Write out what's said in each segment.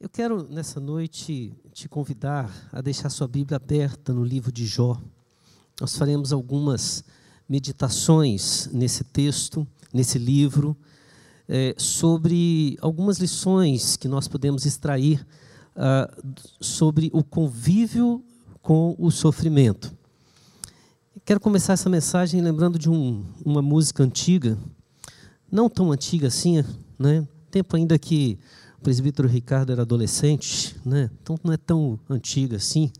Eu quero nessa noite te convidar a deixar sua Bíblia aberta no livro de Jó. Nós faremos algumas meditações nesse texto, nesse livro, é, sobre algumas lições que nós podemos extrair uh, sobre o convívio com o sofrimento. Quero começar essa mensagem lembrando de um, uma música antiga, não tão antiga assim, né? Tempo ainda que o presbítero Ricardo era adolescente, né? Então não é tão antiga assim.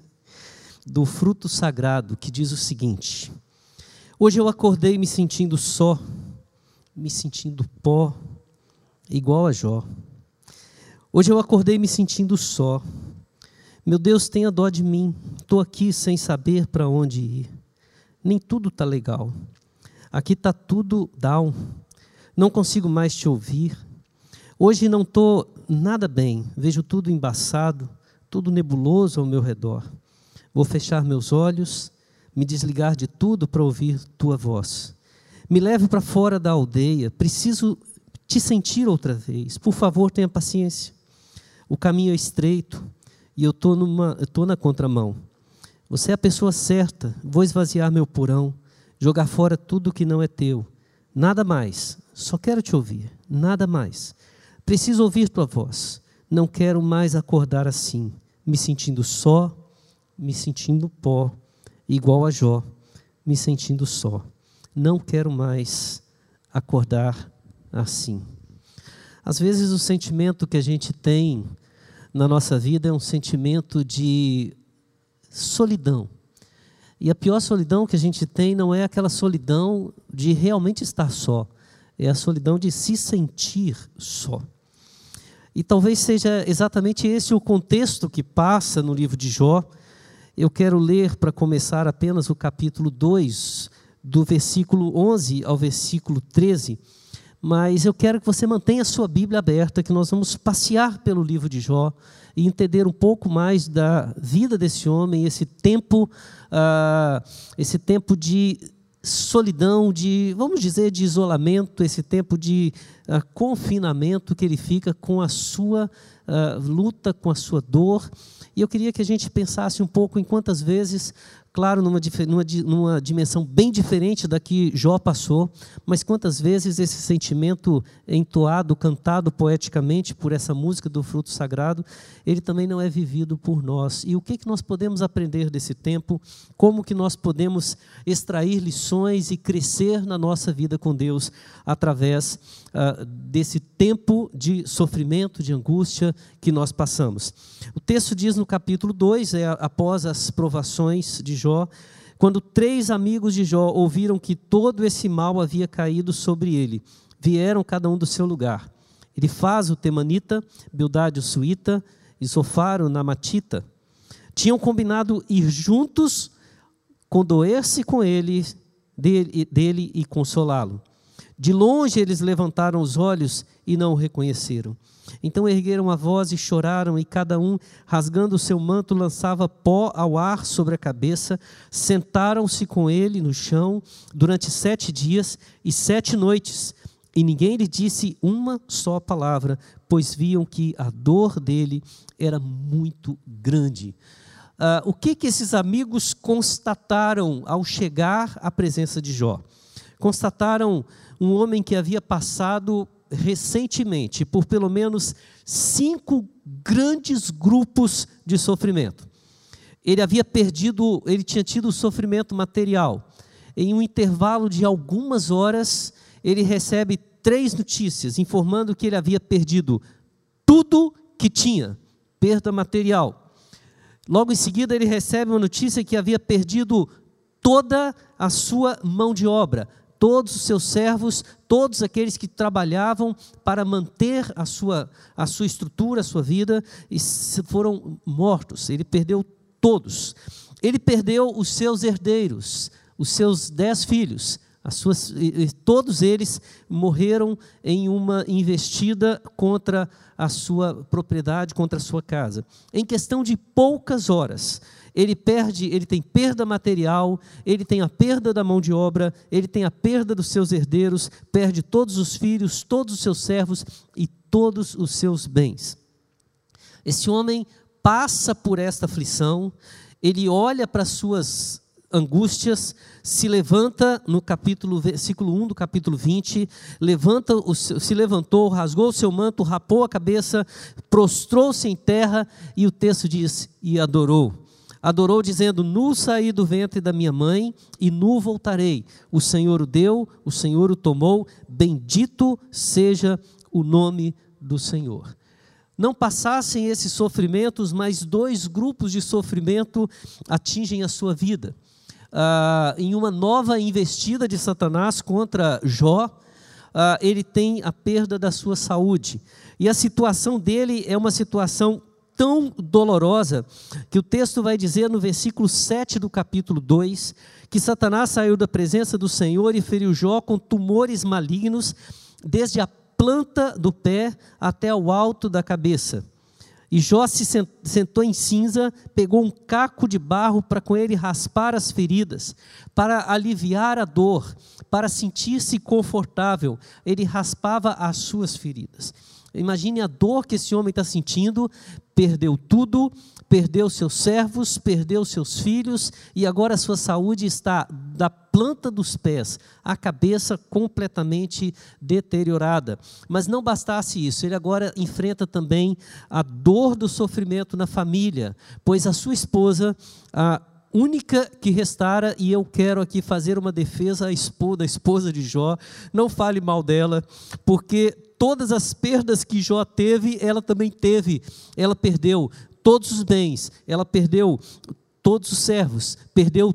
Do fruto sagrado que diz o seguinte: Hoje eu acordei me sentindo só, me sentindo pó, igual a Jó. Hoje eu acordei me sentindo só. Meu Deus, tenha dó de mim. Estou aqui sem saber para onde ir. Nem tudo está legal. Aqui está tudo down. Não consigo mais te ouvir. Hoje não estou nada bem. Vejo tudo embaçado, tudo nebuloso ao meu redor. Vou fechar meus olhos, me desligar de tudo para ouvir tua voz. Me leve para fora da aldeia. Preciso te sentir outra vez. Por favor, tenha paciência. O caminho é estreito e eu estou tô na contramão. Você é a pessoa certa. Vou esvaziar meu porão, jogar fora tudo que não é teu. Nada mais. Só quero te ouvir. Nada mais. Preciso ouvir tua voz. Não quero mais acordar assim, me sentindo só, me sentindo pó, igual a Jó, me sentindo só. Não quero mais acordar assim. Às vezes o sentimento que a gente tem na nossa vida é um sentimento de solidão. E a pior solidão que a gente tem não é aquela solidão de realmente estar só, é a solidão de se sentir só. E talvez seja exatamente esse o contexto que passa no livro de Jó. Eu quero ler, para começar, apenas o capítulo 2, do versículo 11 ao versículo 13 mas eu quero que você mantenha a sua Bíblia aberta, que nós vamos passear pelo livro de Jó e entender um pouco mais da vida desse homem, esse tempo, uh, esse tempo de solidão, de, vamos dizer, de isolamento, esse tempo de uh, confinamento que ele fica com a sua uh, luta, com a sua dor. E eu queria que a gente pensasse um pouco em quantas vezes claro, numa, numa, numa dimensão bem diferente da que Jó passou, mas quantas vezes esse sentimento entoado, cantado poeticamente por essa música do fruto sagrado, ele também não é vivido por nós. E o que, que nós podemos aprender desse tempo? Como que nós podemos extrair lições e crescer na nossa vida com Deus através uh, desse tempo de sofrimento, de angústia que nós passamos? O texto diz no capítulo 2, é, após as provações de Jó, quando três amigos de Jó ouviram que todo esse mal havia caído sobre ele, vieram cada um do seu lugar. Ele faz o temanita, Bildade o suíta e Sofaro o namatita. Tinham combinado ir juntos, condoer-se com ele, dele, dele e consolá-lo. De longe eles levantaram os olhos e não o reconheceram. Então ergueram a voz e choraram, e cada um, rasgando o seu manto, lançava pó ao ar sobre a cabeça. Sentaram-se com ele no chão durante sete dias e sete noites, e ninguém lhe disse uma só palavra, pois viam que a dor dele era muito grande. Uh, o que, que esses amigos constataram ao chegar à presença de Jó? Constataram um homem que havia passado recentemente por pelo menos cinco grandes grupos de sofrimento. Ele havia perdido, ele tinha tido sofrimento material. Em um intervalo de algumas horas, ele recebe três notícias informando que ele havia perdido tudo que tinha, perda material. Logo em seguida, ele recebe uma notícia que havia perdido toda a sua mão de obra, todos os seus servos, todos aqueles que trabalhavam para manter a sua, a sua estrutura, a sua vida, e foram mortos. Ele perdeu todos. Ele perdeu os seus herdeiros, os seus dez filhos. As suas, todos eles morreram em uma investida contra a sua propriedade, contra a sua casa. Em questão de poucas horas, ele perde, ele tem perda material, ele tem a perda da mão de obra, ele tem a perda dos seus herdeiros, perde todos os filhos, todos os seus servos e todos os seus bens. Esse homem passa por esta aflição, ele olha para as suas angústias, se levanta no capítulo, versículo 1 do capítulo 20, levanta o, se levantou, rasgou o seu manto, rapou a cabeça, prostrou-se em terra, e o texto diz, e adorou. Adorou, dizendo: Nu saí do ventre da minha mãe, e nu voltarei. O Senhor o deu, o Senhor o tomou, bendito seja o nome do Senhor não passassem esses sofrimentos, mas dois grupos de sofrimento atingem a sua vida ah, em uma nova investida de Satanás contra Jó, ah, ele tem a perda da sua saúde. E a situação dele é uma situação tão dolorosa que o texto vai dizer no versículo 7 do capítulo 2 que Satanás saiu da presença do Senhor e feriu Jó com tumores malignos, desde a planta do pé até o alto da cabeça. E Jó se sentou em cinza, pegou um caco de barro para com ele raspar as feridas, para aliviar a dor, para sentir-se confortável. Ele raspava as suas feridas. Imagine a dor que esse homem está sentindo, perdeu tudo, perdeu seus servos, perdeu seus filhos e agora a sua saúde está da planta dos pés à cabeça completamente deteriorada. Mas não bastasse isso, ele agora enfrenta também a dor do sofrimento na família, pois a sua esposa, a única que restara, e eu quero aqui fazer uma defesa da esposa de Jó, não fale mal dela, porque todas as perdas que Jó teve, ela também teve. Ela perdeu todos os bens, ela perdeu todos os servos, perdeu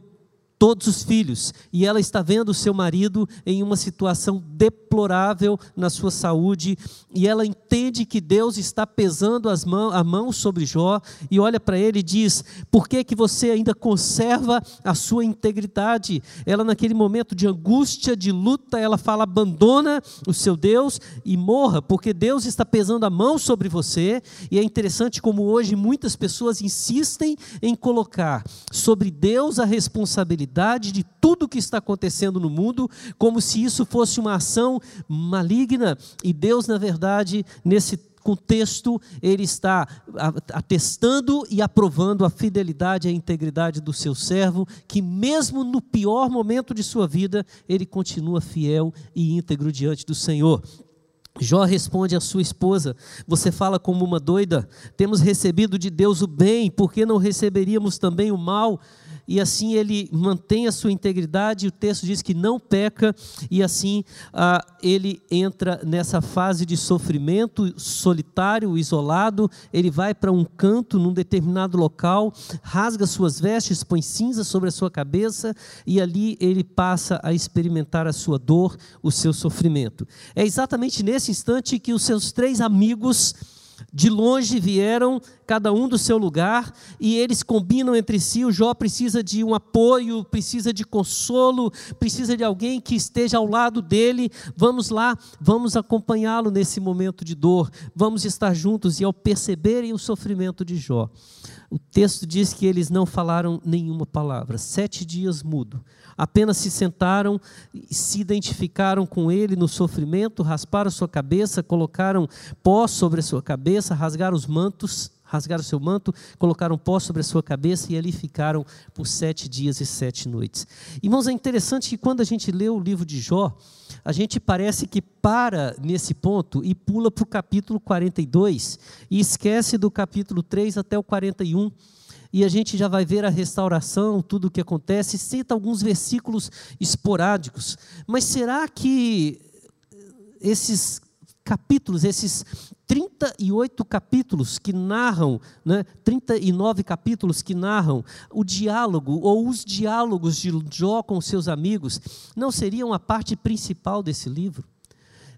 todos os filhos, e ela está vendo o seu marido em uma situação deplorável na sua saúde, e ela entende que Deus está pesando as mão, a mão sobre Jó, e olha para ele e diz: Por que, que você ainda conserva a sua integridade? Ela, naquele momento de angústia, de luta, ela fala: abandona o seu Deus e morra, porque Deus está pesando a mão sobre você, e é interessante como hoje muitas pessoas insistem em colocar sobre Deus a responsabilidade de tudo que está acontecendo no mundo, como se isso fosse uma ação maligna. E Deus, na verdade, nesse contexto, ele está atestando e aprovando a fidelidade e a integridade do seu servo, que mesmo no pior momento de sua vida, ele continua fiel e íntegro diante do Senhor. Jó responde à sua esposa: Você fala como uma doida, temos recebido de Deus o bem, por que não receberíamos também o mal? E assim ele mantém a sua integridade, o texto diz que não peca, e assim ah, ele entra nessa fase de sofrimento solitário, isolado, ele vai para um canto num determinado local, rasga suas vestes, põe cinza sobre a sua cabeça, e ali ele passa a experimentar a sua dor, o seu sofrimento. É exatamente nesse instante que os seus três amigos de longe vieram, cada um do seu lugar, e eles combinam entre si. O Jó precisa de um apoio, precisa de consolo, precisa de alguém que esteja ao lado dele. Vamos lá, vamos acompanhá-lo nesse momento de dor, vamos estar juntos. E ao perceberem o sofrimento de Jó, o texto diz que eles não falaram nenhuma palavra, sete dias mudo. Apenas se sentaram, se identificaram com ele no sofrimento, rasparam sua cabeça, colocaram pó sobre a sua cabeça, rasgaram os mantos, rasgaram seu manto, colocaram pó sobre a sua cabeça e ali ficaram por sete dias e sete noites. Irmãos, é interessante que quando a gente lê o livro de Jó, a gente parece que para nesse ponto e pula para o capítulo 42 e esquece do capítulo 3 até o 41 e a gente já vai ver a restauração, tudo o que acontece, cita alguns versículos esporádicos. Mas será que esses capítulos, esses 38 capítulos que narram, né, 39 capítulos que narram o diálogo ou os diálogos de Jó com seus amigos, não seriam a parte principal desse livro?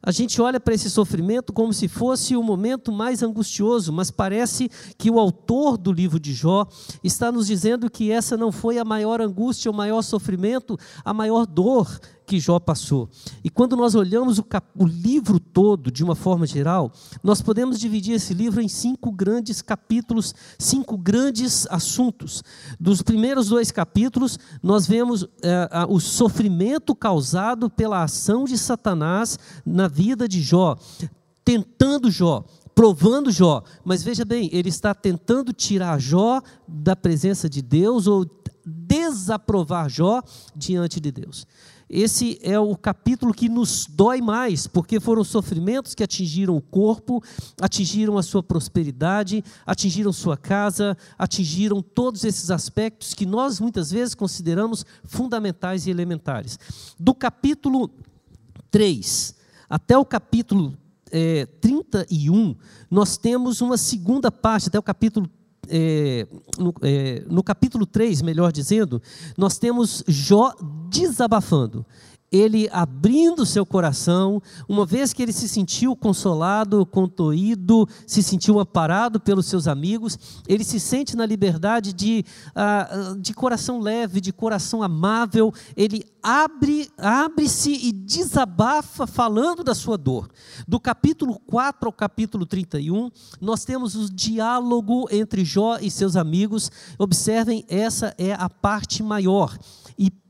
A gente olha para esse sofrimento como se fosse o momento mais angustioso, mas parece que o autor do livro de Jó está nos dizendo que essa não foi a maior angústia, o maior sofrimento, a maior dor que Jó passou. E quando nós olhamos o, cap... o, livro todo, de uma forma geral, nós podemos dividir esse livro em cinco grandes capítulos, cinco grandes assuntos. Dos primeiros dois capítulos, nós vemos a, o sofrimento causado pela ação de Satanás na vida de Jó, tentando Jó provando Jó. Mas veja bem, ele está tentando tirar Jó da presença de Deus ou desaprovar Jó diante de Deus. Esse é o capítulo que nos dói mais, porque foram sofrimentos que atingiram o corpo, atingiram a sua prosperidade, atingiram sua casa, atingiram todos esses aspectos que nós muitas vezes consideramos fundamentais e elementares. Do capítulo 3 até o capítulo é, 31, nós temos uma segunda parte, até o capítulo é, no, é, no, capítulo 3, melhor dizendo, nós temos Jó desabafando ele abrindo seu coração, uma vez que ele se sentiu consolado, contoído, se sentiu amparado pelos seus amigos, ele se sente na liberdade de, uh, de coração leve, de coração amável, ele abre, abre-se e desabafa falando da sua dor. Do capítulo 4 ao capítulo 31, nós temos o diálogo entre Jó e seus amigos. Observem, essa é a parte maior.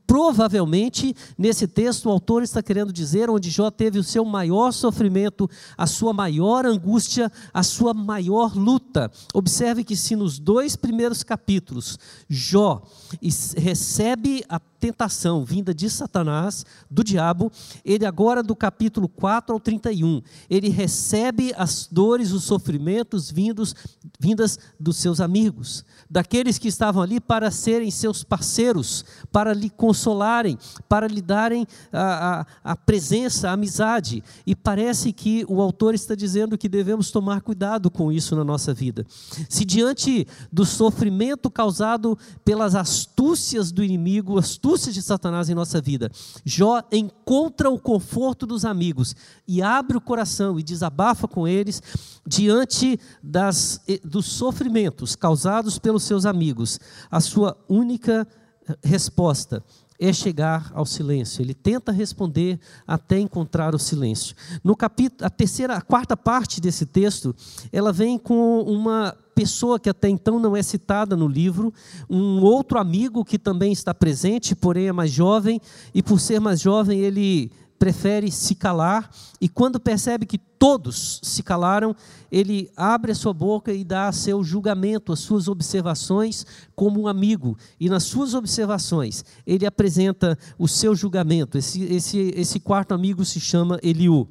Provavelmente, nesse texto, o autor está querendo dizer onde Jó teve o seu maior sofrimento, a sua maior angústia, a sua maior luta. Observe que, se nos dois primeiros capítulos Jó recebe a tentação vinda de Satanás, do diabo, ele agora do capítulo 4 ao 31, ele recebe as dores, os sofrimentos vindos vindas dos seus amigos, daqueles que estavam ali para serem seus parceiros, para lhe consolarem, para lhe darem a, a, a presença, a amizade. E parece que o autor está dizendo que devemos tomar cuidado com isso na nossa vida. Se diante do sofrimento causado pelas astúcias do inimigo, astúcias astúcias de Satanás em nossa vida. Jó encontra o conforto dos amigos e abre o coração e desabafa com eles diante das, dos sofrimentos causados pelos seus amigos. A sua única resposta é chegar ao silêncio. Ele tenta responder até encontrar o silêncio. No capítulo, a terceira, a quarta parte desse texto, ela vem com uma pessoa que até então não é citada no livro, um outro amigo que também está presente, porém é mais jovem, e por ser mais jovem ele prefere se calar, e quando percebe que todos se calaram, ele abre a sua boca e dá seu julgamento, as suas observações como um amigo. E nas suas observações, ele apresenta o seu julgamento. Esse, esse, esse quarto amigo se chama Eliú.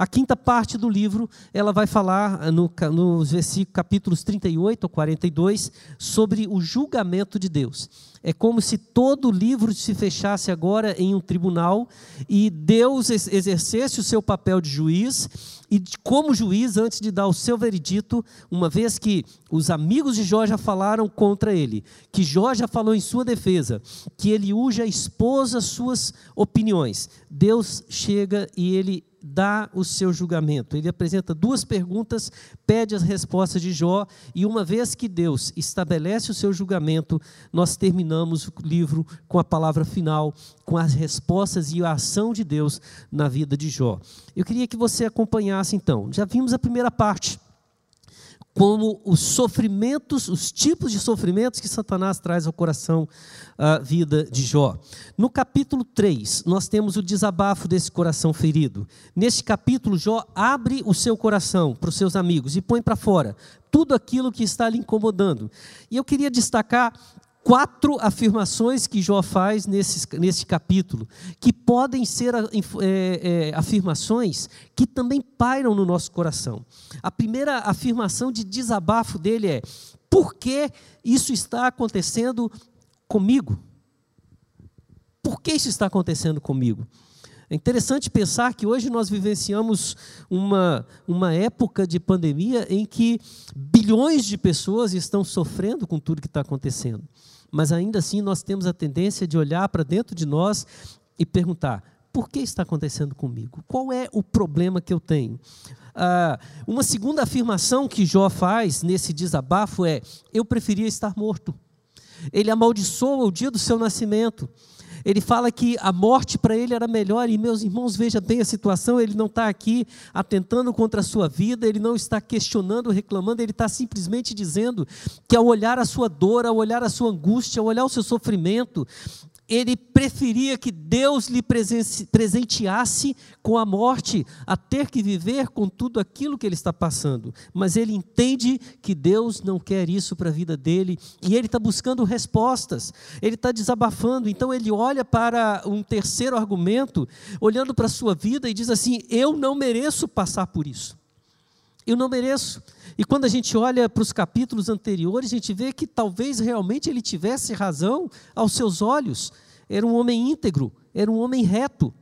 A quinta parte do livro, ela vai falar ah, no, nos versículos, capítulos 38 a 42 sobre o julgamento de Deus. É como se todo o livro se fechasse agora em um tribunal e Deus exercesse o seu papel de juiz e como juiz antes de dar o seu veredito, uma vez que os amigos de Jó já falaram contra ele, que Jó já falou em sua defesa, que ele já expôs as suas opiniões, Deus chega e ele dá o seu julgamento. Ele apresenta duas perguntas, pede as respostas de Jó, e uma vez que Deus estabelece o seu julgamento, nós terminamos o livro com a palavra final, com as respostas e a ação de Deus na vida de Jó. Eu queria que você acompanhasse então. Já vimos a primeira parte como os sofrimentos, os tipos de sofrimentos que Satanás traz ao coração, à vida de Jó. No capítulo 3, nós temos o desabafo desse coração ferido. Neste capítulo, Jó abre o seu coração para os seus amigos e põe para fora tudo aquilo que está lhe incomodando. E eu queria destacar quatro afirmações que Jó faz nesse, nesse capítulo, que podem ser é, é, afirmações que também pairam no nosso coração. A primeira afirmação de desabafo dele é: por que isso está acontecendo comigo? Por que isso está acontecendo comigo? É interessante pensar que hoje nós vivenciamos uma, uma época de pandemia em que bilhões de pessoas estão sofrendo com tudo que está acontecendo. Mas ainda assim nós temos a tendência de olhar para dentro de nós e perguntar: por que está acontecendo comigo? Qual é o problema que eu tenho? Ah, uma segunda afirmação que Jó faz nesse desabafo é: eu preferia estar morto. Ele amaldiçoa o dia do seu nascimento. Ele fala que a morte para ele era melhor, e meus irmãos, veja bem a situação: ele não está aqui atentando contra a sua vida, ele não está questionando, reclamando, ele está simplesmente dizendo que ao olhar a sua dor, ao olhar a sua angústia, ao olhar o seu sofrimento, ele preferia que Deus lhe presenteasse com a morte, a ter que viver com tudo aquilo que ele está passando. Mas ele entende que Deus não quer isso para a vida dele e ele está buscando respostas, ele está desabafando. Então ele olha para um terceiro argumento, olhando para a sua vida e diz assim: Eu não mereço passar por isso. Eu não mereço. E quando a gente olha para os capítulos anteriores, a gente vê que talvez realmente ele tivesse razão aos seus olhos. Era um homem íntegro, era um homem reto,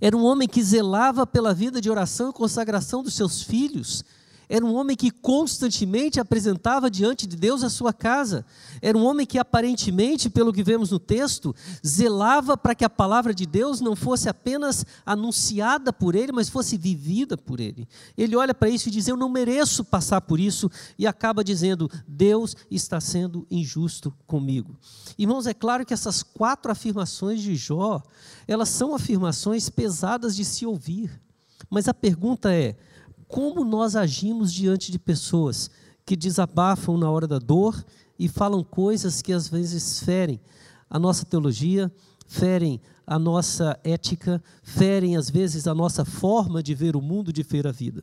era um homem que zelava pela vida de oração e consagração dos seus filhos, era um homem que constantemente apresentava diante de Deus a sua casa. Era um homem que aparentemente, pelo que vemos no texto, zelava para que a palavra de Deus não fosse apenas anunciada por ele, mas fosse vivida por ele. Ele olha para isso e diz: Eu não mereço passar por isso, e acaba dizendo: Deus está sendo injusto comigo. Irmãos, é claro que essas quatro afirmações de Jó, elas são afirmações pesadas de se ouvir. Mas a pergunta é: como nós agimos diante de pessoas que desabafam na hora da dor e falam coisas que às vezes ferem a nossa teologia, ferem a nossa ética, ferem às vezes a nossa forma de ver o mundo, de ver a vida.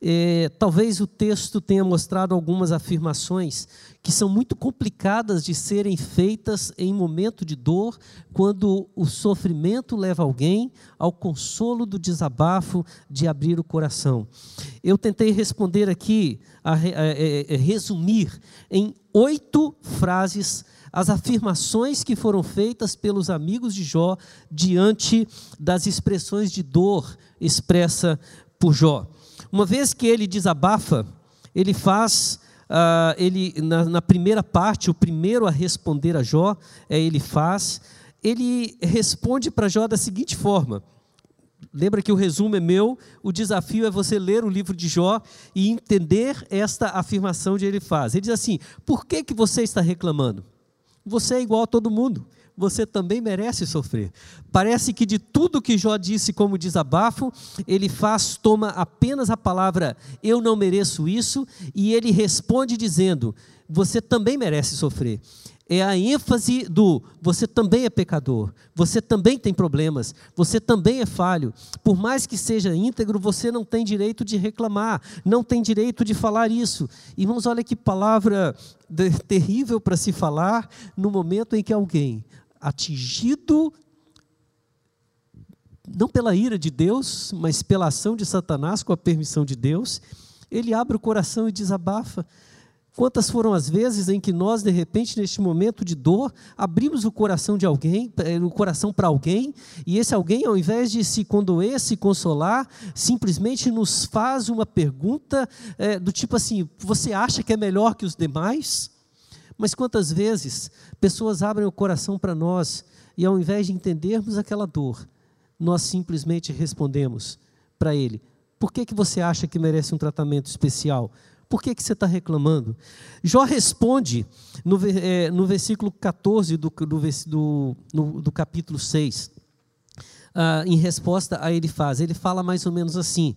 É, talvez o texto tenha mostrado algumas afirmações que são muito complicadas de serem feitas em momento de dor, quando o sofrimento leva alguém ao consolo do desabafo de abrir o coração. Eu tentei responder aqui, a, a, a, a resumir em oito frases as afirmações que foram feitas pelos amigos de Jó diante das expressões de dor expressa por Jó. Uma vez que ele desabafa, ele faz, uh, ele na, na, primeira parte, o primeiro a responder a Jó, é ele faz, ele responde para Jó da seguinte forma. Lembra que o resumo é meu, o desafio é você ler o livro de Jó e entender esta afirmação de ele faz. Ele diz assim: por que, que você está reclamando? Você é igual a todo mundo você também merece sofrer. Parece que de tudo que Jó disse como desabafo, ele faz, toma apenas a palavra eu não mereço isso, e ele responde dizendo: você também merece sofrer. É a ênfase do você também é pecador, você também tem problemas, você também é falho. Por mais que seja íntegro, você não tem direito de reclamar, não tem direito de falar isso. Irmãos, olha que palavra terrível para se falar no momento em que alguém atingido não pela ira de Deus, mas pela ação de Satanás com a permissão de Deus, ele abre o coração e desabafa. Quantas foram as vezes em que nós, de repente, neste momento de dor, abrimos o coração de alguém, eh, o coração para alguém, e esse alguém, ao invés de se condoer, se consolar, simplesmente nos faz uma pergunta é, do tipo assim: você acha que é melhor que os demais? Mas quantas vezes pessoas abrem o coração para nós e ao invés de entendermos aquela dor, nós simplesmente respondemos para ele: por que, que você acha que merece um tratamento especial? Por que, que você está reclamando? Jó responde no, é, no versículo 14 do, do, do, do capítulo 6, ah, em resposta a ele faz. Ele fala mais ou menos assim: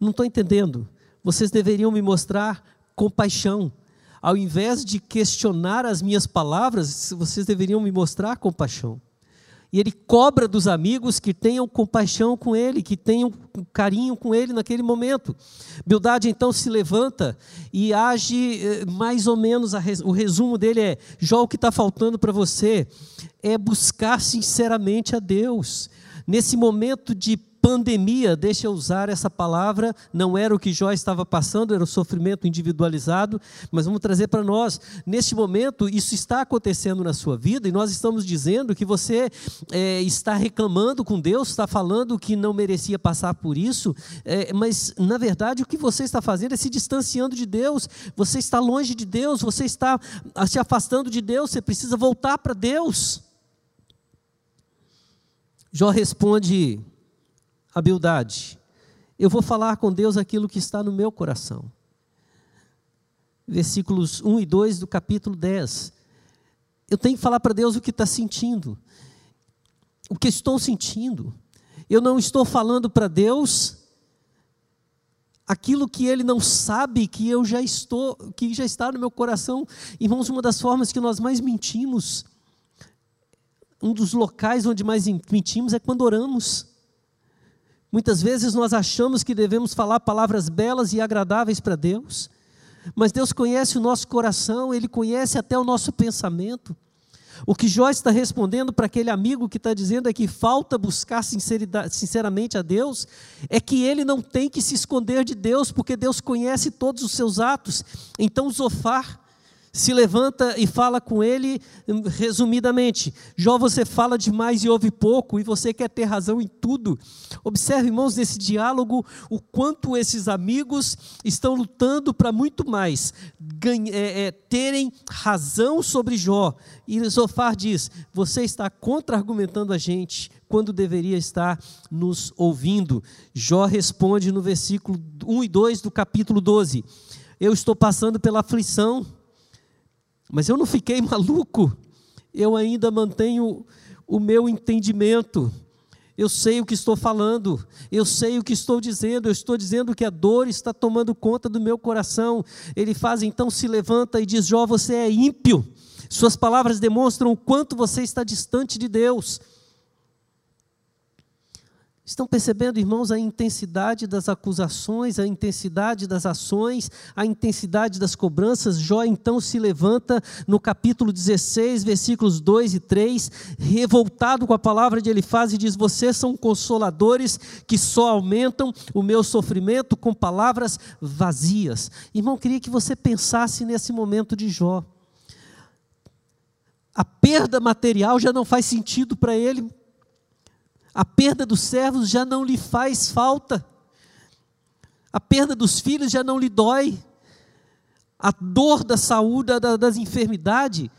Não estou entendendo. Vocês deveriam me mostrar compaixão ao invés de questionar as minhas palavras, vocês deveriam me mostrar compaixão. E ele cobra dos amigos que tenham compaixão com ele, que tenham carinho com ele naquele momento. Bildade então se levanta e age eh, mais ou menos, o resumo dele é: Jó, o que está faltando para você é buscar sinceramente a Deus. Nesse momento de pandemia, deixa eu usar essa palavra, não era o que Jó estava passando, era o sofrimento individualizado, mas vamos trazer para nós. Neste momento, isso está acontecendo na sua vida e nós estamos dizendo que você é, está reclamando com Deus, está falando que não merecia passar por isso, é, mas na verdade o que você está fazendo é se distanciando de Deus, você está longe de Deus, você está se afastando de Deus, você precisa voltar para Deus. Jó responde a Bildade. Eu vou falar com Deus aquilo que está no meu coração. Versículos 1 e 2 do capítulo 10. Eu tenho que falar para Deus o que está sentindo, o que estou sentindo. Eu não estou falando para Deus aquilo que ele não sabe que eu já estou, que já está no meu coração. Irmãos, uma das formas que nós mais mentimos um dos locais onde mais mentimos é quando oramos. Muitas vezes nós achamos que devemos falar palavras belas e agradáveis para Deus, mas Deus conhece o nosso coração, Ele conhece até o nosso pensamento. O que Jó está respondendo para aquele amigo que está dizendo é que falta buscar sinceramente a Deus, é que ele não tem que se esconder de Deus, porque Deus conhece todos os seus atos. Então, Zofar se levanta e fala com ele resumidamente: Jó, você fala demais e ouve pouco, e você quer ter razão em tudo. Observe, irmãos, nesse diálogo, o quanto esses amigos estão lutando para muito mais é, é, terem razão sobre Jó. E Zofar diz: Você está contra-argumentando a gente quando deveria estar nos ouvindo. Jó responde no versículo 1 e 2 do capítulo 12: Eu estou passando pela aflição mas eu não fiquei maluco, eu ainda mantenho o meu entendimento. Eu sei o que estou falando, eu sei o que estou dizendo, eu estou dizendo que a dor está tomando conta do meu coração. Ele faz então, se levanta e diz: Jó, você é ímpio. Suas palavras demonstram o quanto você está distante de Deus. Estão percebendo, irmãos, a intensidade das acusações, a intensidade das ações, a intensidade das cobranças? Jó então se levanta no capítulo 16, versículos 2 e 3, revoltado com a palavra de Elifaz e diz: Vocês são consoladores que só aumentam o meu sofrimento com palavras vazias. Irmão, queria que você pensasse nesse momento de Jó. A perda material já não faz sentido para ele a perda dos servos já não lhe faz falta. A perda dos filhos já não lhe dói. A dor da saúde, da, das enfermidades,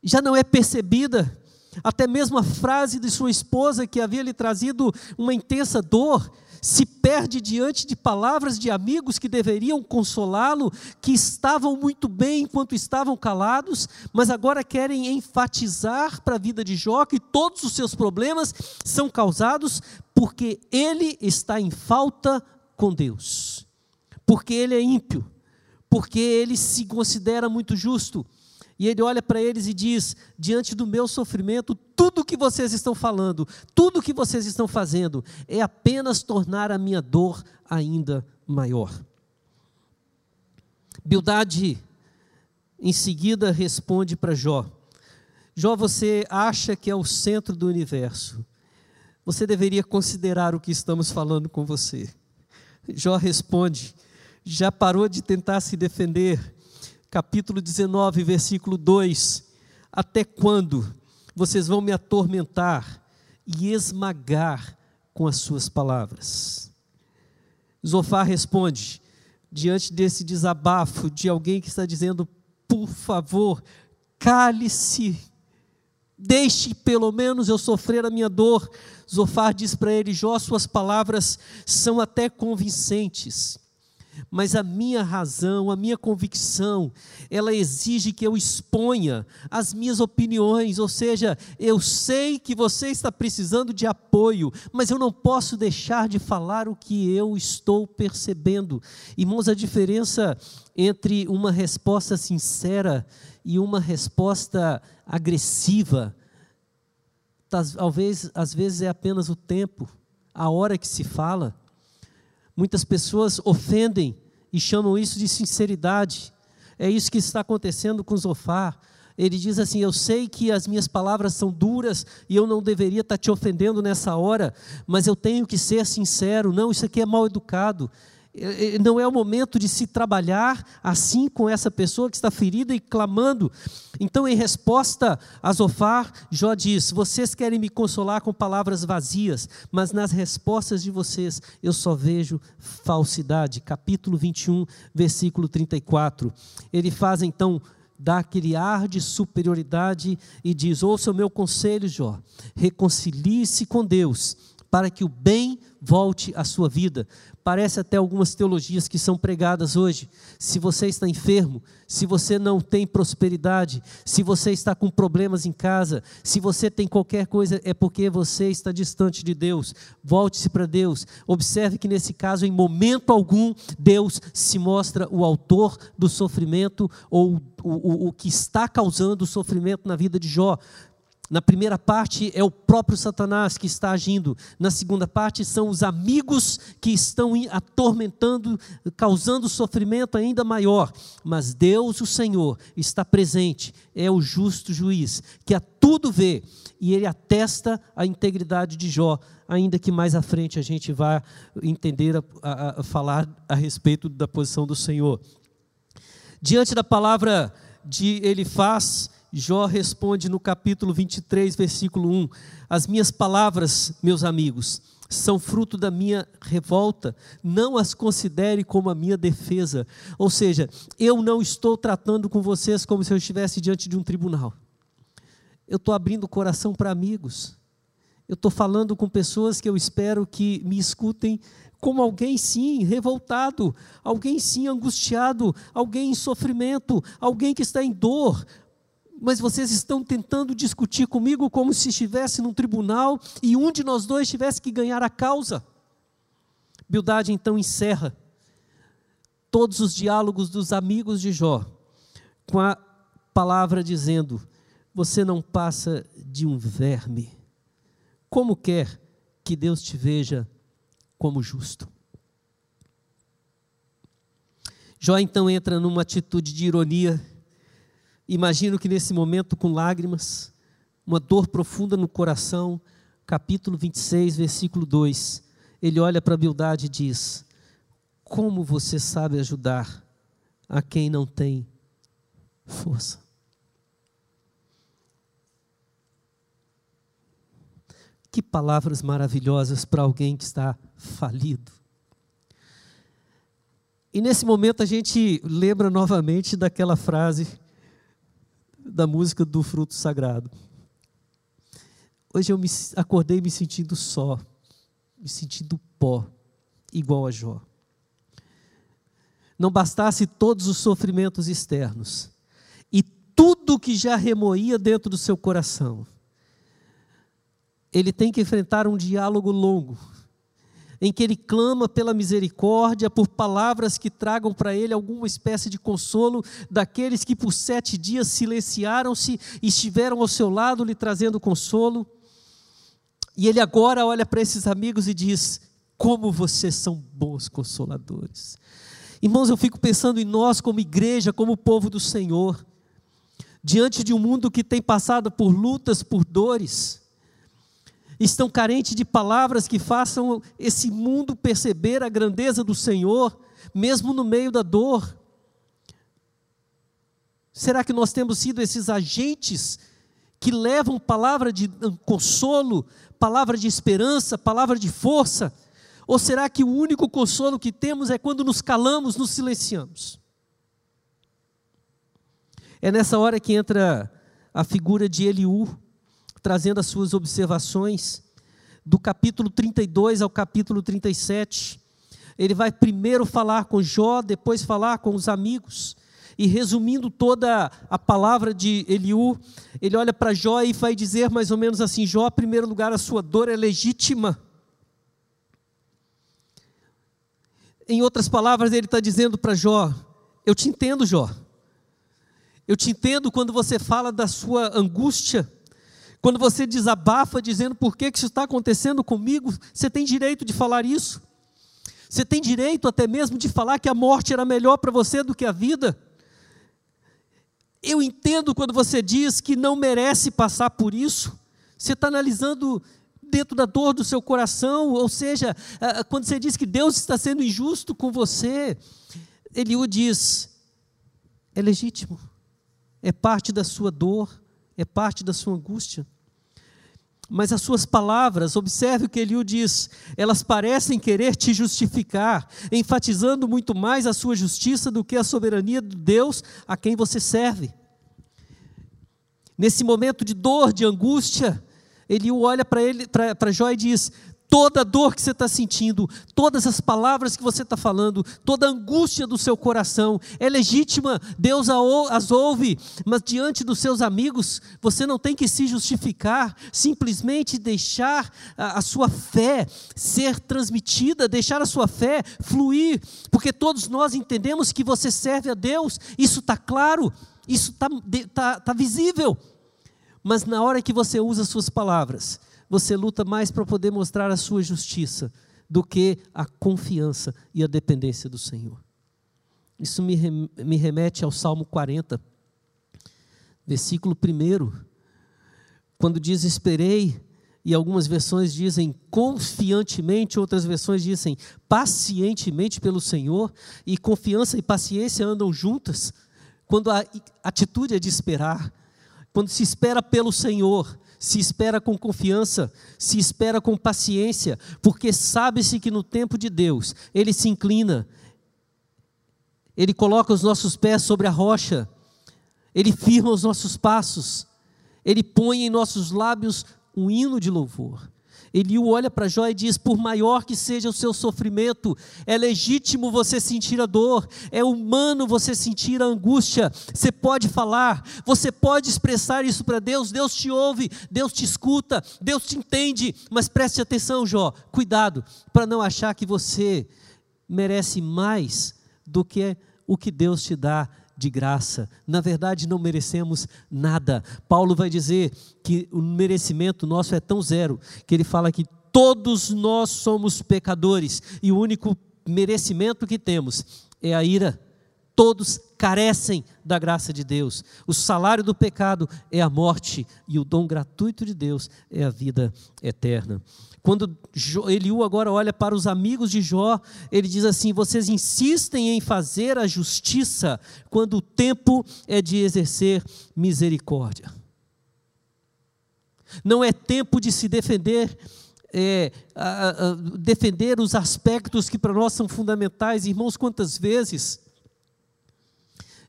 já não é percebida. Até mesmo a frase de sua esposa, que havia lhe trazido uma intensa dor, se perde diante de palavras de amigos que deveriam consolá-lo, que estavam muito bem enquanto estavam calados, mas agora querem enfatizar para a vida de Jó que todos os seus problemas são causados porque ele está em falta com Deus, porque ele é ímpio, porque ele se considera muito justo e ele olha para eles e diz: diante do meu sofrimento, tudo que vocês estão falando, tudo que vocês estão fazendo, é apenas tornar a minha dor ainda maior. Bildade, em seguida, responde para Jó: Jó, você acha que é o centro do universo. Você deveria considerar o que estamos falando com você. Jó responde: já parou de tentar se defender capítulo 19, versículo 2: Até quando vocês vão me atormentar e esmagar com as suas palavras? Zofar responde, diante desse desabafo de alguém que está dizendo: Por favor, cale-se, deixe pelo menos eu sofrer a minha dor. Zofar diz para ele: Jó, suas palavras são até convincentes mas a minha razão, a minha convicção, ela exige que eu exponha as minhas opiniões, ou seja, eu sei que você está precisando de apoio, mas eu não posso deixar de falar o que eu estou percebendo. Irmãos, a diferença entre uma resposta sincera e uma resposta agressiva, talvez às vezes é apenas o tempo, a hora que se fala. Muitas pessoas ofendem e chamam isso de sinceridade. É isso que está acontecendo com Zofar. Ele diz assim: Eu sei que as minhas palavras são duras e eu não deveria estar te ofendendo nessa hora, mas eu tenho que ser sincero. Não, isso aqui é mal educado. É, é, não é o momento de se trabalhar assim com essa pessoa que está ferida e clamando. Então, em resposta a Zofar, Jó diz: Vocês querem me consolar com palavras vazias, mas nas respostas de vocês eu só vejo falsidade. Capítulo 21, versículo 34. Ele faz então dá aquele ar de superioridade e diz: Ouça o meu conselho, Jó, reconcilie-se com Deus, para que o bem volte à sua vida. Parece até algumas teologias que são pregadas hoje. Se você está enfermo, se você não tem prosperidade, se você está com problemas em casa, se você tem qualquer coisa, é porque você está distante de Deus. Volte-se para Deus. Observe que nesse caso, em momento algum, Deus se mostra o autor do sofrimento ou o, o, o que está causando o sofrimento na vida de Jó. Na primeira parte é o próprio Satanás que está agindo. Na segunda parte são os amigos que estão atormentando, causando sofrimento ainda maior. Mas Deus, o Senhor, está presente, é o justo juiz, que a tudo vê e ele atesta a integridade de Jó, ainda que mais à frente a gente vá entender, a, a, a falar a respeito da posição do Senhor. Diante da palavra de Ele faz Jó responde no capítulo 23, versículo 1: As minhas palavras, meus amigos, são fruto da minha revolta, não as considere como a minha defesa. Ou seja, eu não estou tratando com vocês como se eu estivesse diante de um tribunal. Eu estou abrindo o coração para amigos. Eu estou falando com pessoas que eu espero que me escutem como alguém sim revoltado, alguém sim angustiado, alguém em sofrimento, alguém que está em dor, mas vocês estão tentando discutir comigo como se estivesse num tribunal e um de nós dois tivesse que ganhar a causa. Bildade então encerra todos os diálogos dos amigos de Jó com a palavra dizendo: Você não passa de um verme. Como quer que Deus te veja como justo? Jó então entra numa atitude de ironia Imagino que nesse momento, com lágrimas, uma dor profunda no coração, capítulo 26, versículo 2, ele olha para a Bildade e diz: Como você sabe ajudar a quem não tem força? Que palavras maravilhosas para alguém que está falido. E nesse momento a gente lembra novamente daquela frase da música do fruto sagrado. Hoje eu me acordei me sentindo só, me sentindo pó, igual a Jó. Não bastasse todos os sofrimentos externos e tudo que já remoía dentro do seu coração, ele tem que enfrentar um diálogo longo em que ele clama pela misericórdia, por palavras que tragam para ele alguma espécie de consolo daqueles que por sete dias silenciaram-se e estiveram ao seu lado lhe trazendo consolo. E ele agora olha para esses amigos e diz: Como vocês são bons consoladores. Irmãos, eu fico pensando em nós como igreja, como povo do Senhor, diante de um mundo que tem passado por lutas, por dores estão carentes de palavras que façam esse mundo perceber a grandeza do Senhor, mesmo no meio da dor. Será que nós temos sido esses agentes que levam palavra de consolo, palavra de esperança, palavra de força? Ou será que o único consolo que temos é quando nos calamos, nos silenciamos? É nessa hora que entra a figura de Eliú, trazendo as suas observações, do capítulo 32 ao capítulo 37. Ele vai primeiro falar com Jó, depois falar com os amigos. E resumindo toda a palavra de Eliú, ele olha para Jó e vai dizer mais ou menos assim: Jó, em primeiro lugar, a sua dor é legítima. Em outras palavras, ele está dizendo para Jó: Eu te entendo, Jó. Eu te entendo quando você fala da sua angústia. Quando você desabafa dizendo por que, que isso está acontecendo comigo, você tem direito de falar isso. Você tem direito até mesmo de falar que a morte era melhor para você do que a vida. Eu entendo quando você diz que não merece passar por isso. Você está analisando dentro da dor do seu coração, ou seja, quando você diz que Deus está sendo injusto com você, Eliú diz: é legítimo, é parte da sua dor, é parte da sua angústia. Mas as suas palavras, observe o que Eliú diz, elas parecem querer te justificar, enfatizando muito mais a sua justiça do que a soberania de Deus a quem você serve. Nesse momento de dor, de angústia, Eliú olha para ele, para Jó e diz: toda dor que você está sentindo, todas as palavras que você está falando, toda angústia do seu coração é legítima, Deus as ouve, mas diante dos seus amigos, você não tem que se justificar, simplesmente deixar a, a sua fé ser transmitida, deixar a sua fé fluir, porque todos nós entendemos que você serve a Deus, isso está claro, isso está tá, tá visível. Mas na hora que você usa suas palavras, você luta mais para poder mostrar a sua justiça do que a confiança e a dependência do Senhor. Isso me, me remete ao Salmo 40, versículo 1, quando diz: Esperei, e algumas versões dizem confiantemente, outras versões dizem pacientemente pelo Senhor, e confiança e paciência andam juntas, quando a atitude é de esperar, quando se espera pelo Senhor, se espera com confiança, se espera com paciência, porque sabe-se que no tempo de Deus Ele se inclina, Ele coloca os nossos pés sobre a rocha, Ele firma os nossos passos, Ele põe em nossos lábios um hino de louvor. Eliú olha para Jó e diz: Por maior que seja o seu sofrimento, é legítimo você sentir a dor, é humano você sentir a angústia. Você pode falar, você pode expressar isso para Deus. Deus te ouve, Deus te escuta, Deus te entende. Mas preste atenção, Jó, cuidado, para não achar que você merece mais do que o que Deus te dá de graça. Na verdade, não merecemos nada. Paulo vai dizer que o merecimento nosso é tão zero que ele fala que todos nós somos pecadores e o único merecimento que temos é a ira. Todos carecem da graça de Deus. O salário do pecado é a morte e o dom gratuito de Deus é a vida eterna. Quando Eliú agora olha para os amigos de Jó, ele diz assim: Vocês insistem em fazer a justiça quando o tempo é de exercer misericórdia. Não é tempo de se defender é, a, a, defender os aspectos que para nós são fundamentais. Irmãos, quantas vezes,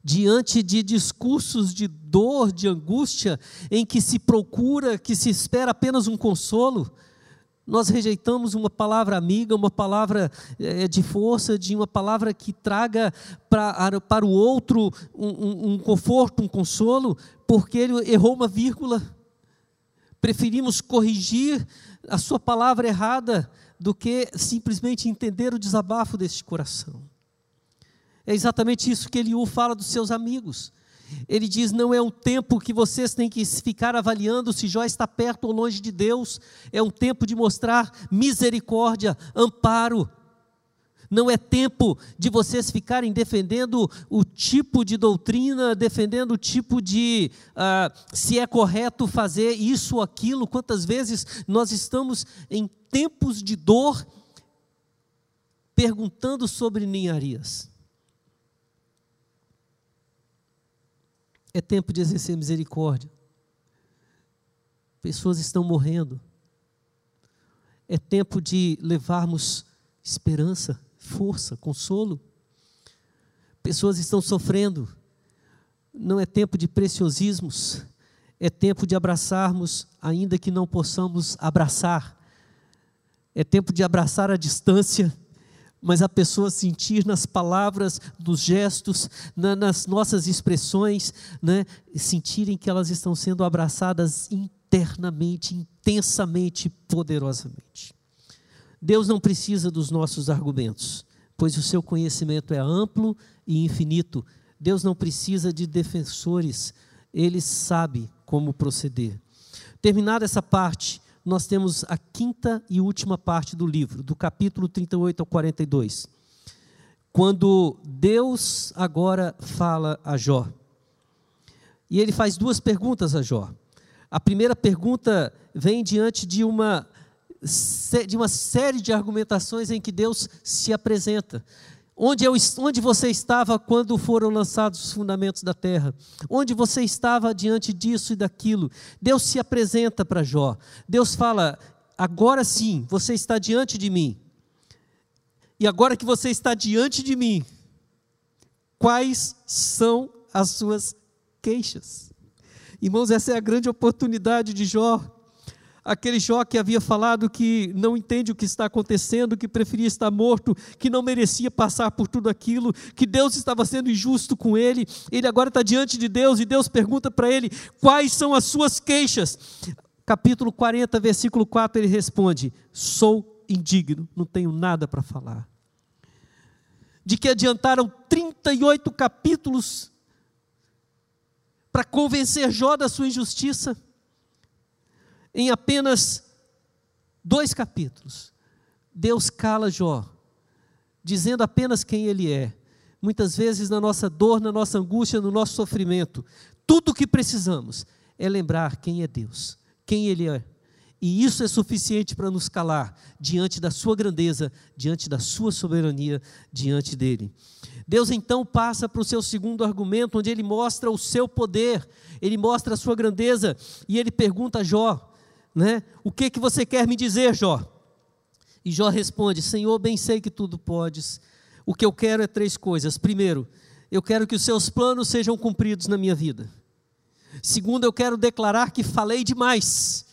diante de discursos de dor, de angústia, em que se procura, que se espera apenas um consolo, nós rejeitamos uma palavra amiga, uma palavra é, de força, de uma palavra que traga para, para o outro um, um, um conforto, um consolo, porque ele errou uma vírgula. Preferimos corrigir a sua palavra errada do que simplesmente entender o desabafo deste coração. É exatamente isso que Eliú fala dos seus amigos. Ele diz: não é um tempo que vocês têm que ficar avaliando se Jó está perto ou longe de Deus, é um tempo de mostrar misericórdia, amparo. Não é tempo de vocês ficarem defendendo o tipo de doutrina, defendendo o tipo de uh, se é correto fazer isso ou aquilo. Quantas vezes nós estamos em tempos de dor perguntando sobre ninharias. É tempo de exercer misericórdia. Pessoas estão morrendo. É tempo de levarmos esperança, força, consolo. Pessoas estão sofrendo. Não é tempo de preciosismos. É tempo de abraçarmos, ainda que não possamos abraçar. É tempo de abraçar a distância mas a pessoa sentir nas palavras, dos gestos, na, nas nossas expressões, né, sentirem que elas estão sendo abraçadas internamente, intensamente, poderosamente. Deus não precisa dos nossos argumentos, pois o seu conhecimento é amplo e infinito. Deus não precisa de defensores, ele sabe como proceder. Terminada essa parte, nós temos a quinta e última parte do livro, do capítulo 38 ao 42. Quando Deus agora fala a Jó. E ele faz duas perguntas a Jó. A primeira pergunta vem diante de uma, de uma série de argumentações em que Deus se apresenta. Onde, eu, onde você estava quando foram lançados os fundamentos da terra? Onde você estava diante disso e daquilo? Deus se apresenta para Jó. Deus fala: agora sim, você está diante de mim. E agora que você está diante de mim, quais são as suas queixas? Irmãos, essa é a grande oportunidade de Jó aquele Jó que havia falado que não entende o que está acontecendo, que preferia estar morto, que não merecia passar por tudo aquilo, que Deus estava sendo injusto com ele. Ele agora está diante de Deus e Deus pergunta para ele: quais são as suas queixas? Capítulo 40, versículo 4, ele responde: Sou indigno, não tenho nada para falar. De que adiantaram 38 capítulos para convencer Jó da sua injustiça? Em apenas dois capítulos, Deus cala Jó, dizendo apenas quem ele é. Muitas vezes, na nossa dor, na nossa angústia, no nosso sofrimento, tudo o que precisamos é lembrar quem é Deus, quem Ele é. E isso é suficiente para nos calar diante da Sua grandeza, diante da Sua soberania, diante dele. Deus então passa para o seu segundo argumento, onde ele mostra o seu poder, ele mostra a sua grandeza, e ele pergunta a Jó: né, O que, que você quer me dizer, Jó? E Jó responde: Senhor, bem sei que tudo podes. O que eu quero é três coisas. Primeiro, eu quero que os seus planos sejam cumpridos na minha vida. Segundo, eu quero declarar que falei demais.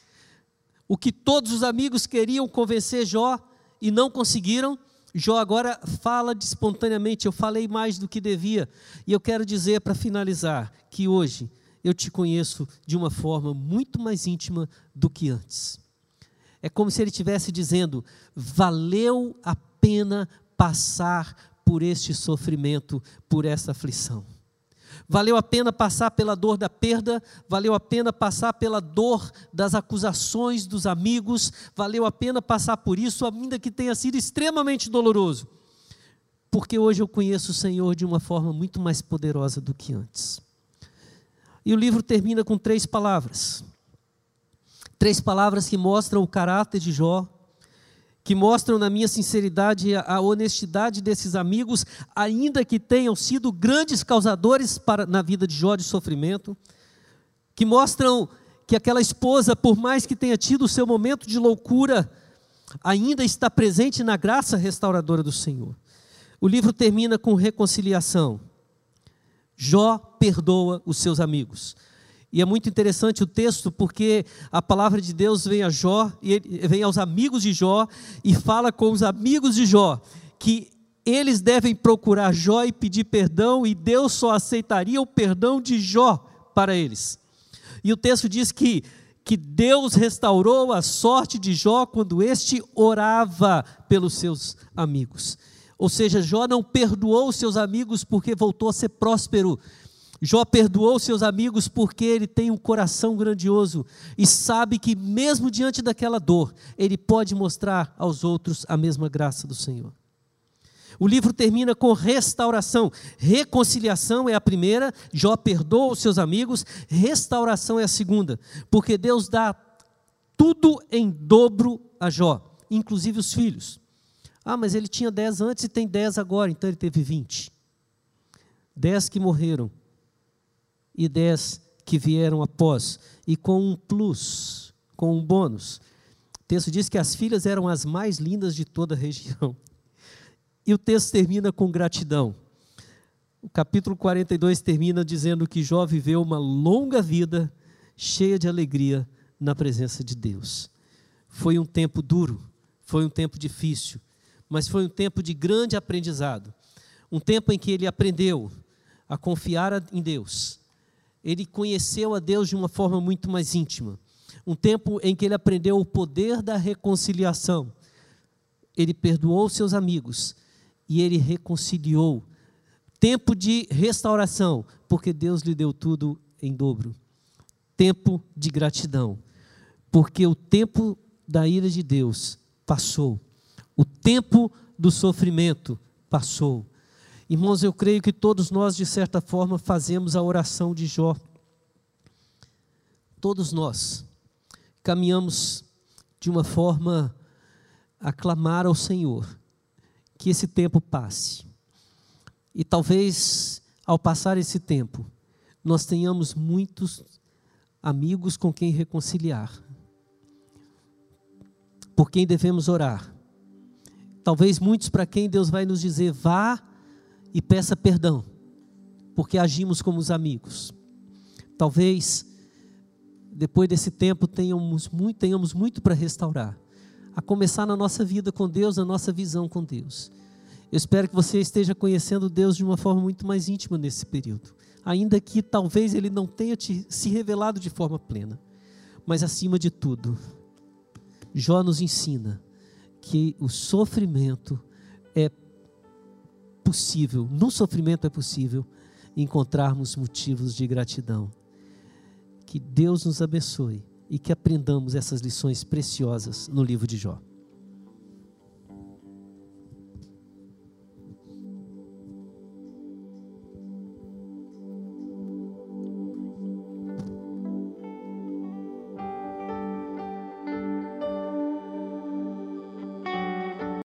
O que todos os amigos queriam convencer Jó e não conseguiram, Jó agora fala espontaneamente: Eu falei mais do que devia. E eu quero dizer, para finalizar, que hoje eu te conheço de uma forma muito mais íntima do que antes. É como se ele estivesse dizendo: valeu a pena passar por este sofrimento, por essa aflição. Valeu a pena passar pela dor da perda, valeu a pena passar pela dor das acusações dos amigos, valeu a pena passar por isso, ainda que tenha sido extremamente doloroso. Porque hoje eu conheço o Senhor de uma forma muito mais poderosa do que antes. E o livro termina com três palavras. Três palavras que mostram o caráter de Jó, que mostram na minha sinceridade a honestidade desses amigos, ainda que tenham sido grandes causadores para, na vida de Jó de sofrimento, que mostram que aquela esposa, por mais que tenha tido o seu momento de loucura, ainda está presente na graça restauradora do Senhor. O livro termina com reconciliação. Jó perdoa os seus amigos. E é muito interessante o texto porque a palavra de Deus vem a Jó e vem aos amigos de Jó e fala com os amigos de Jó que eles devem procurar Jó e pedir perdão e Deus só aceitaria o perdão de Jó para eles. E o texto diz que que Deus restaurou a sorte de Jó quando este orava pelos seus amigos. Ou seja, Jó não perdoou seus amigos porque voltou a ser próspero, Jó perdoou seus amigos porque ele tem um coração grandioso e sabe que, mesmo diante daquela dor, ele pode mostrar aos outros a mesma graça do Senhor. O livro termina com restauração. Reconciliação é a primeira, Jó perdoa os seus amigos, restauração é a segunda, porque Deus dá tudo em dobro a Jó, inclusive os filhos. Ah, mas ele tinha dez antes e tem dez agora, então ele teve vinte. Dez que morreram, e dez que vieram após, e com um plus, com um bônus. O texto diz que as filhas eram as mais lindas de toda a região. E o texto termina com gratidão. O capítulo 42 termina dizendo que Jó viveu uma longa vida cheia de alegria na presença de Deus. Foi um tempo duro, foi um tempo difícil, mas foi um tempo de grande aprendizado. Um tempo em que ele aprendeu a confiar em Deus, ele conheceu a Deus de uma forma muito mais íntima. Um tempo em que ele aprendeu o poder da reconciliação. Ele perdoou seus amigos e ele reconciliou. Tempo de restauração, porque Deus lhe deu tudo em dobro. Tempo de gratidão, porque o tempo da ira de Deus passou. O tempo do sofrimento passou. Irmãos, eu creio que todos nós, de certa forma, fazemos a oração de Jó. Todos nós caminhamos de uma forma a clamar ao Senhor que esse tempo passe. E talvez, ao passar esse tempo, nós tenhamos muitos amigos com quem reconciliar, por quem devemos orar. Talvez muitos para quem Deus vai nos dizer: vá e peça perdão, porque agimos como os amigos. Talvez, depois desse tempo, tenhamos muito, tenhamos muito para restaurar, a começar na nossa vida com Deus, na nossa visão com Deus. Eu espero que você esteja conhecendo Deus de uma forma muito mais íntima nesse período, ainda que talvez Ele não tenha te, se revelado de forma plena. Mas acima de tudo, Jó nos ensina que o sofrimento é possível, no sofrimento é possível, encontrarmos motivos de gratidão. Que Deus nos abençoe e que aprendamos essas lições preciosas no livro de Jó.